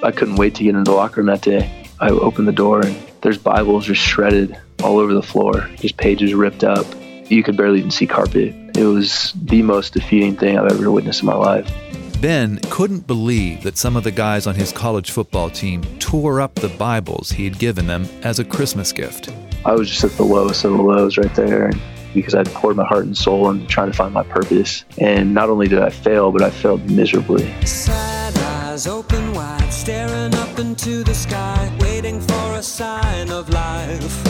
I couldn't wait to get into the locker room that day. I opened the door and there's Bibles just shredded all over the floor, just pages ripped up. You could barely even see carpet. It was the most defeating thing I've ever witnessed in my life. Ben couldn't believe that some of the guys on his college football team tore up the Bibles he had given them as a Christmas gift. I was just at the lowest of the lows right there because I'd poured my heart and soul into trying to find my purpose. And not only did I fail, but I failed miserably. Sad eyes open wide, staring up into the sky, waiting for a sign of life.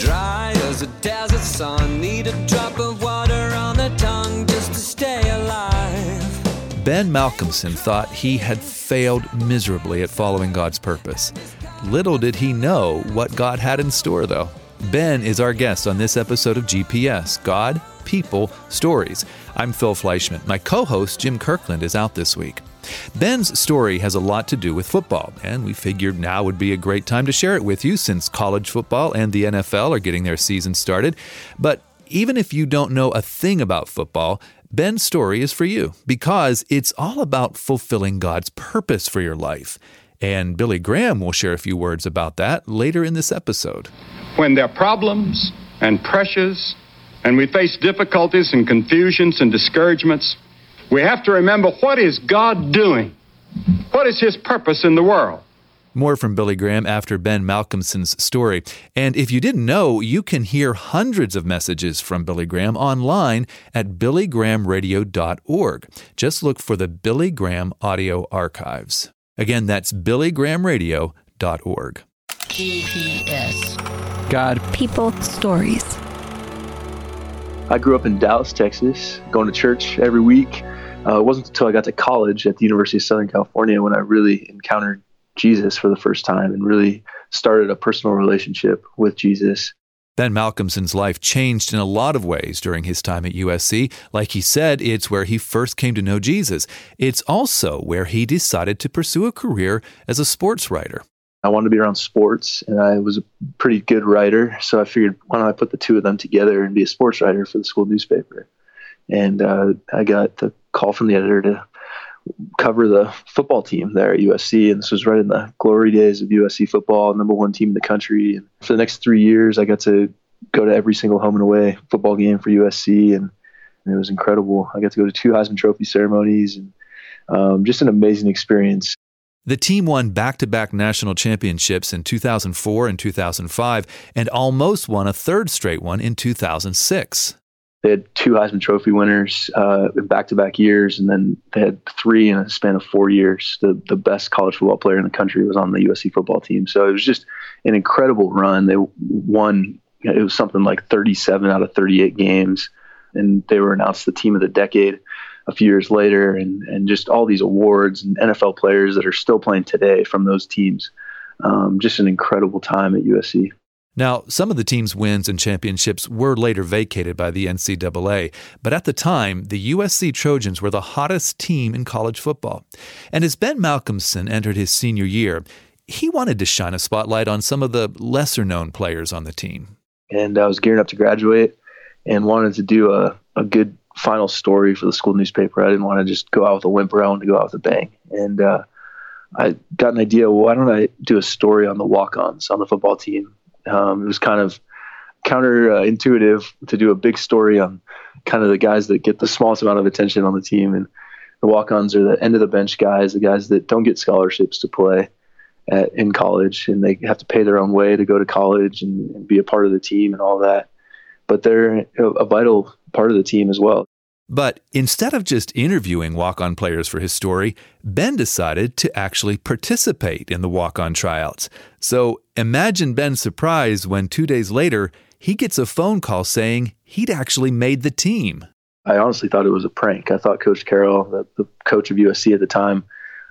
Dry as a desert sun, need a drop of water on the tongue just to stay alive. Ben Malcolmson thought he had failed miserably at following God's purpose. Little did he know what God had in store, though. Ben is our guest on this episode of GPS God, People, Stories. I'm Phil Fleischman. My co host, Jim Kirkland, is out this week. Ben's story has a lot to do with football, and we figured now would be a great time to share it with you since college football and the NFL are getting their season started. But even if you don't know a thing about football, Ben's story is for you because it's all about fulfilling God's purpose for your life. And Billy Graham will share a few words about that later in this episode when there are problems and pressures and we face difficulties and confusions and discouragements, we have to remember what is God doing? What is His purpose in the world? More from Billy Graham after Ben Malcolmson's story. And if you didn't know, you can hear hundreds of messages from Billy Graham online at billygrahamradio.org. Just look for the Billy Graham Audio Archives. Again, that's billygrahamradio.org. GPS. God, people, stories. I grew up in Dallas, Texas, going to church every week. Uh, it wasn't until I got to college at the University of Southern California when I really encountered Jesus for the first time and really started a personal relationship with Jesus. Ben Malcolmson's life changed in a lot of ways during his time at USC. Like he said, it's where he first came to know Jesus. It's also where he decided to pursue a career as a sports writer. I wanted to be around sports, and I was a pretty good writer. So I figured, why don't I put the two of them together and be a sports writer for the school newspaper? And uh, I got the call from the editor to cover the football team there at USC. And this was right in the glory days of USC football, number one team in the country. And for the next three years, I got to go to every single home and away football game for USC, and, and it was incredible. I got to go to two Heisman Trophy ceremonies, and um, just an amazing experience. The team won back to back national championships in 2004 and 2005 and almost won a third straight one in 2006. They had two Heisman Trophy winners uh, in back to back years, and then they had three in a span of four years. The, the best college football player in the country was on the USC football team. So it was just an incredible run. They won, it was something like 37 out of 38 games, and they were announced the team of the decade a few years later, and and just all these awards and NFL players that are still playing today from those teams. Um, just an incredible time at USC. Now, some of the team's wins and championships were later vacated by the NCAA, but at the time, the USC Trojans were the hottest team in college football. And as Ben Malcolmson entered his senior year, he wanted to shine a spotlight on some of the lesser known players on the team. And I was gearing up to graduate and wanted to do a, a good final story for the school newspaper. I didn't want to just go out with a whimper. I wanted to go out with a bang. And uh, I got an idea. Why don't I do a story on the walk-ons on the football team? Um, it was kind of counterintuitive to do a big story on kind of the guys that get the smallest amount of attention on the team. And the walk-ons are the end of the bench guys, the guys that don't get scholarships to play at, in college, and they have to pay their own way to go to college and, and be a part of the team and all that. But they're a, a vital part of the team as well. But instead of just interviewing walk on players for his story, Ben decided to actually participate in the walk on tryouts. So imagine Ben's surprise when two days later he gets a phone call saying he'd actually made the team. I honestly thought it was a prank. I thought Coach Carroll, the, the coach of USC at the time,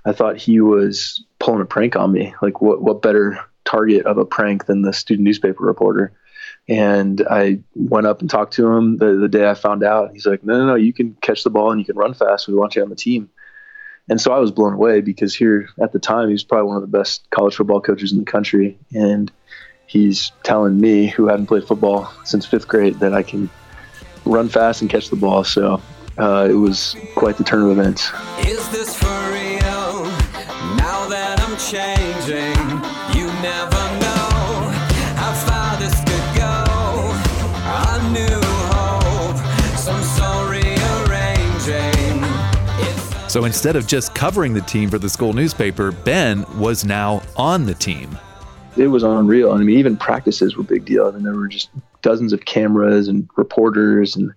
I thought he was pulling a prank on me. Like, what, what better target of a prank than the student newspaper reporter? And I went up and talked to him the, the day I found out. He's like, no, no, no, you can catch the ball and you can run fast. We want you on the team. And so I was blown away because here at the time, he was probably one of the best college football coaches in the country. And he's telling me, who hadn't played football since fifth grade, that I can run fast and catch the ball. So uh, it was quite the turn of events. Now that I'm changing, So instead of just covering the team for the school newspaper, Ben was now on the team. It was unreal. I mean, even practices were a big deal. I mean, there were just dozens of cameras and reporters. And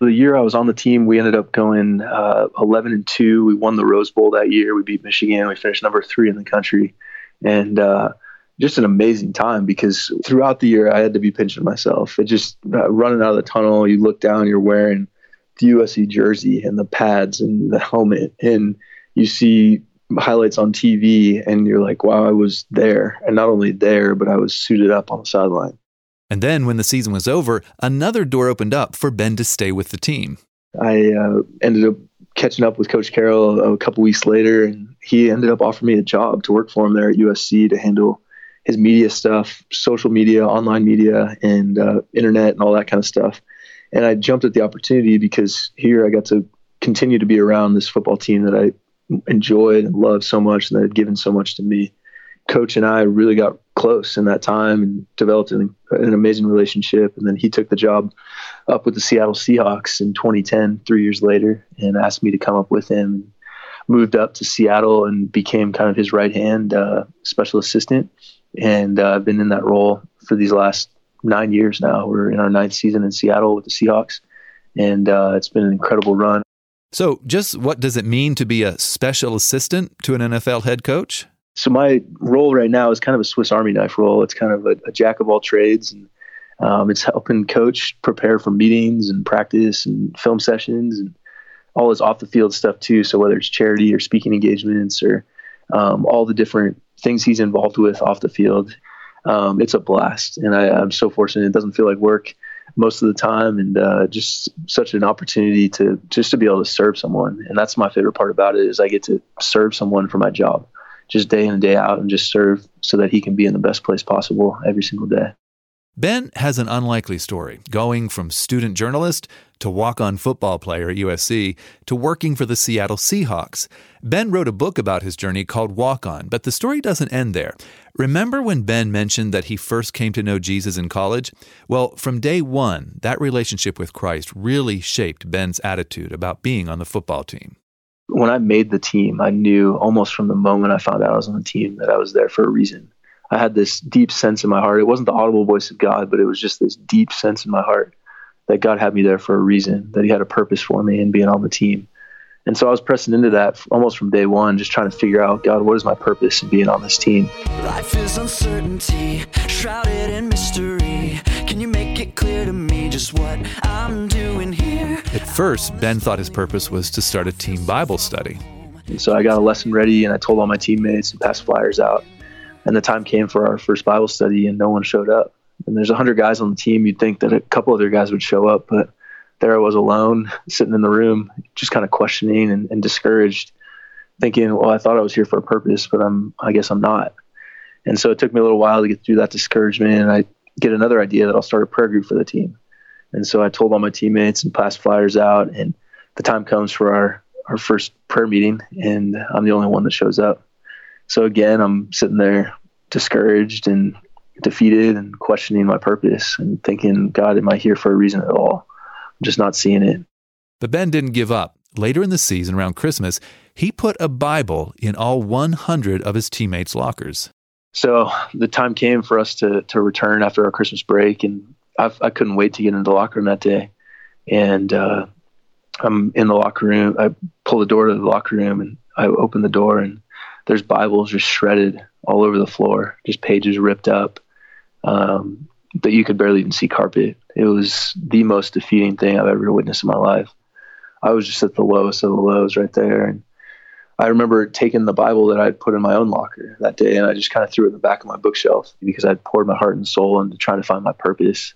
the year I was on the team, we ended up going uh, 11 and two. We won the Rose Bowl that year. We beat Michigan. We finished number three in the country, and uh, just an amazing time because throughout the year I had to be pinching myself. It just uh, running out of the tunnel. You look down, you're wearing the USC jersey and the pads and the helmet, and you see highlights on TV, and you're like, wow, I was there, and not only there, but I was suited up on the sideline. And then when the season was over, another door opened up for Ben to stay with the team. I uh, ended up catching up with Coach Carroll a couple weeks later, and he ended up offering me a job to work for him there at USC to handle his media stuff, social media, online media, and uh, internet, and all that kind of stuff. And I jumped at the opportunity because here I got to continue to be around this football team that I enjoyed and loved so much, and that had given so much to me. Coach and I really got close in that time and developed an, an amazing relationship. And then he took the job up with the Seattle Seahawks in 2010, three years later, and asked me to come up with him. Moved up to Seattle and became kind of his right hand uh, special assistant. And uh, I've been in that role for these last nine years now. We're in our ninth season in Seattle with the Seahawks, and uh, it's been an incredible run. So, just what does it mean to be a special assistant to an NFL head coach? So my role right now is kind of a Swiss Army knife role. It's kind of a, a jack of all trades, and um, it's helping coach prepare for meetings and practice and film sessions and all his off the field stuff too. So whether it's charity or speaking engagements or um, all the different things he's involved with off the field, um, it's a blast, and I, I'm so fortunate. It doesn't feel like work most of the time, and uh, just such an opportunity to just to be able to serve someone. And that's my favorite part about it is I get to serve someone for my job just day in and day out and just serve so that he can be in the best place possible every single day. Ben has an unlikely story, going from student journalist to walk on football player at USC to working for the Seattle Seahawks. Ben wrote a book about his journey called Walk On, but the story doesn't end there. Remember when Ben mentioned that he first came to know Jesus in college? Well, from day one, that relationship with Christ really shaped Ben's attitude about being on the football team when I made the team, I knew almost from the moment I found out I was on the team that I was there for a reason. I had this deep sense in my heart. It wasn't the audible voice of God, but it was just this deep sense in my heart that God had me there for a reason, that He had a purpose for me in being on the team. And so I was pressing into that almost from day one, just trying to figure out, God, what is my purpose in being on this team? Life is uncertainty, shrouded in mystery. Can you make it clear to me just what I'm doing here? At first, Ben thought his purpose was to start a team Bible study. And so I got a lesson ready and I told all my teammates and passed flyers out. And the time came for our first Bible study and no one showed up. And there's 100 guys on the team. You'd think that a couple other guys would show up, but there I was alone, sitting in the room, just kind of questioning and, and discouraged, thinking, well, I thought I was here for a purpose, but I'm, I guess I'm not. And so it took me a little while to get through that discouragement. And I get another idea that I'll start a prayer group for the team. And so I told all my teammates and passed flyers out. And the time comes for our, our first prayer meeting, and I'm the only one that shows up. So again, I'm sitting there discouraged and defeated and questioning my purpose and thinking, God, am I here for a reason at all? I'm just not seeing it. But Ben didn't give up. Later in the season, around Christmas, he put a Bible in all 100 of his teammates' lockers. So the time came for us to to return after our Christmas break, and I, I couldn't wait to get into the locker room that day. And uh, I'm in the locker room. I pull the door to the locker room, and I open the door, and there's Bibles just shredded all over the floor, just pages ripped up, um, that you could barely even see carpet. It was the most defeating thing I've ever witnessed in my life. I was just at the lowest of the lows right there, and I remember taking the Bible that I'd put in my own locker that day and I just kind of threw it in the back of my bookshelf because I'd poured my heart and soul into trying to find my purpose.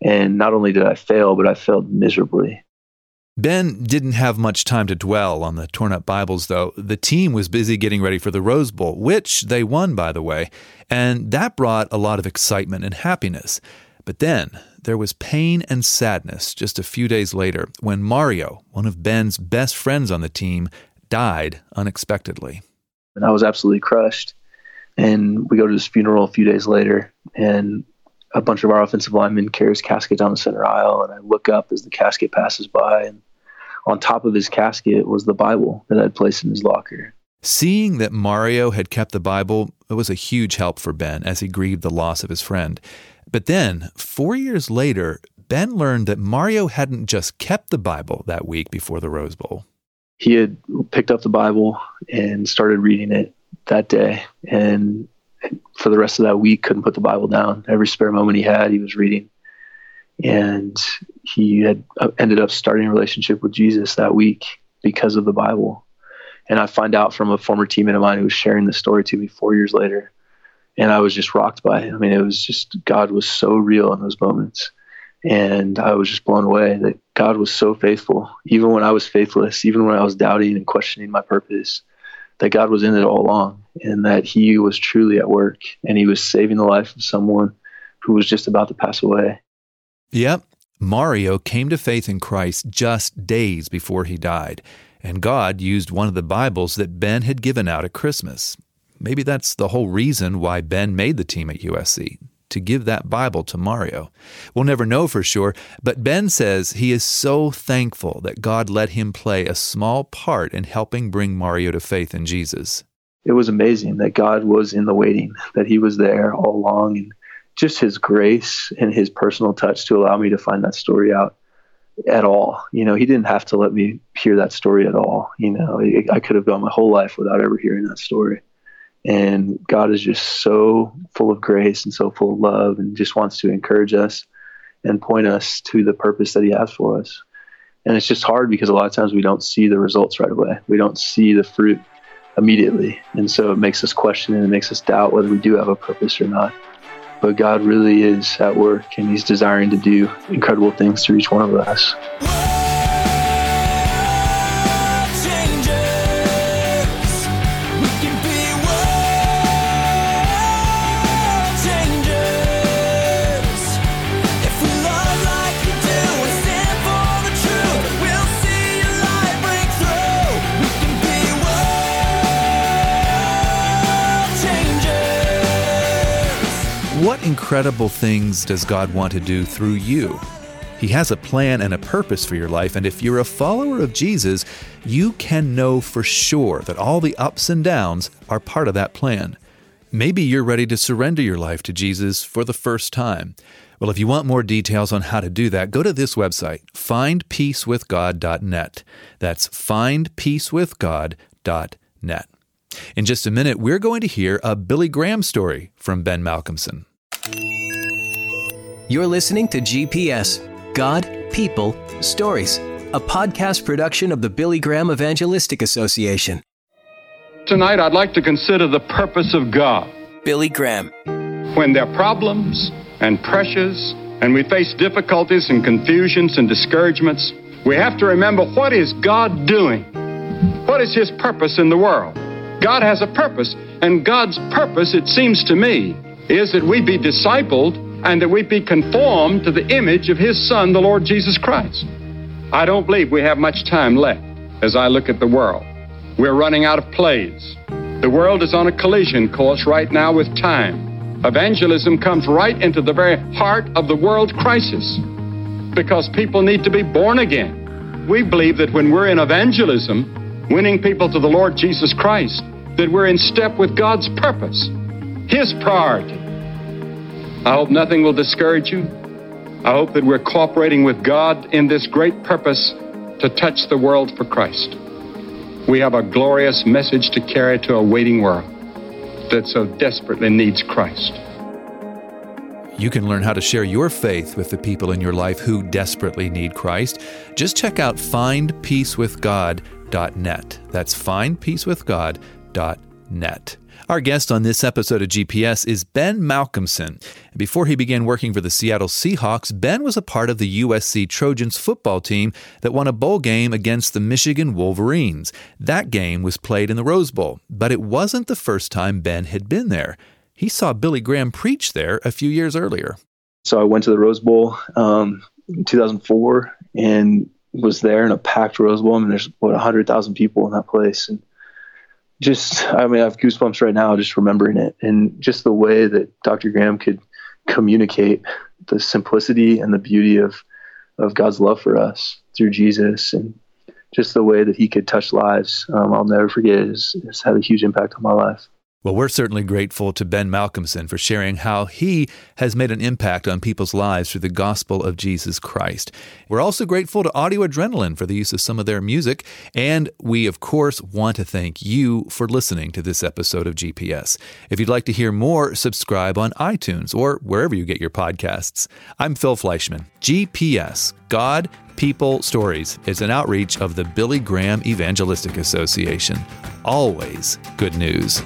And not only did I fail, but I failed miserably. Ben didn't have much time to dwell on the torn up Bibles, though. The team was busy getting ready for the Rose Bowl, which they won, by the way, and that brought a lot of excitement and happiness. But then there was pain and sadness just a few days later when Mario, one of Ben's best friends on the team, died unexpectedly. And I was absolutely crushed. And we go to his funeral a few days later, and a bunch of our offensive linemen carry his casket down the center aisle. And I look up as the casket passes by, and on top of his casket was the Bible that I'd placed in his locker. Seeing that Mario had kept the Bible it was a huge help for Ben as he grieved the loss of his friend. But then, four years later, Ben learned that Mario hadn't just kept the Bible that week before the Rose Bowl. He had picked up the Bible and started reading it that day. And for the rest of that week, couldn't put the Bible down. Every spare moment he had, he was reading. And he had uh, ended up starting a relationship with Jesus that week because of the Bible. And I find out from a former teammate of mine who was sharing the story to me four years later. And I was just rocked by it. I mean, it was just, God was so real in those moments. And I was just blown away that God was so faithful, even when I was faithless, even when I was doubting and questioning my purpose, that God was in it all along and that He was truly at work and He was saving the life of someone who was just about to pass away. Yep. Mario came to faith in Christ just days before he died, and God used one of the Bibles that Ben had given out at Christmas. Maybe that's the whole reason why Ben made the team at USC to give that Bible to Mario. We'll never know for sure, but Ben says he is so thankful that God let him play a small part in helping bring Mario to faith in Jesus. It was amazing that God was in the waiting, that he was there all along, and just his grace and his personal touch to allow me to find that story out at all. You know, he didn't have to let me hear that story at all. You know, I could have gone my whole life without ever hearing that story. And God is just so full of grace and so full of love and just wants to encourage us and point us to the purpose that He has for us. And it's just hard because a lot of times we don't see the results right away. We don't see the fruit immediately. And so it makes us question and it makes us doubt whether we do have a purpose or not. But God really is at work and He's desiring to do incredible things through each one of us. Incredible things does God want to do through you? He has a plan and a purpose for your life, and if you're a follower of Jesus, you can know for sure that all the ups and downs are part of that plan. Maybe you're ready to surrender your life to Jesus for the first time. Well, if you want more details on how to do that, go to this website, findpeacewithgod.net. That's findpeacewithgod.net. In just a minute, we're going to hear a Billy Graham story from Ben Malcolmson. You're listening to GPS God, People, Stories, a podcast production of the Billy Graham Evangelistic Association. Tonight, I'd like to consider the purpose of God. Billy Graham. When there are problems and pressures, and we face difficulties and confusions and discouragements, we have to remember what is God doing? What is His purpose in the world? God has a purpose, and God's purpose, it seems to me, is that we be discipled and that we be conformed to the image of His Son, the Lord Jesus Christ. I don't believe we have much time left as I look at the world. We're running out of plays. The world is on a collision course right now with time. Evangelism comes right into the very heart of the world crisis because people need to be born again. We believe that when we're in evangelism, winning people to the Lord Jesus Christ, that we're in step with God's purpose, His priority. I hope nothing will discourage you. I hope that we're cooperating with God in this great purpose to touch the world for Christ. We have a glorious message to carry to a waiting world that so desperately needs Christ. You can learn how to share your faith with the people in your life who desperately need Christ. Just check out findpeacewithgod.net. That's findpeacewithgod.net. Our guest on this episode of GPS is Ben Malcolmson. Before he began working for the Seattle Seahawks, Ben was a part of the USC Trojans football team that won a bowl game against the Michigan Wolverines. That game was played in the Rose Bowl, but it wasn't the first time Ben had been there. He saw Billy Graham preach there a few years earlier. So I went to the Rose Bowl um, in 2004 and was there in a packed Rose Bowl. I mean, there's what 100,000 people in that place, and just, I mean, I have goosebumps right now just remembering it, and just the way that Dr. Graham could communicate the simplicity and the beauty of of God's love for us through Jesus, and just the way that he could touch lives. Um, I'll never forget. It's had a huge impact on my life. Well, we're certainly grateful to Ben Malcolmson for sharing how he has made an impact on people's lives through the gospel of Jesus Christ. We're also grateful to Audio Adrenaline for the use of some of their music. And we, of course, want to thank you for listening to this episode of GPS. If you'd like to hear more, subscribe on iTunes or wherever you get your podcasts. I'm Phil Fleischman. GPS, God, People, Stories is an outreach of the Billy Graham Evangelistic Association. Always good news.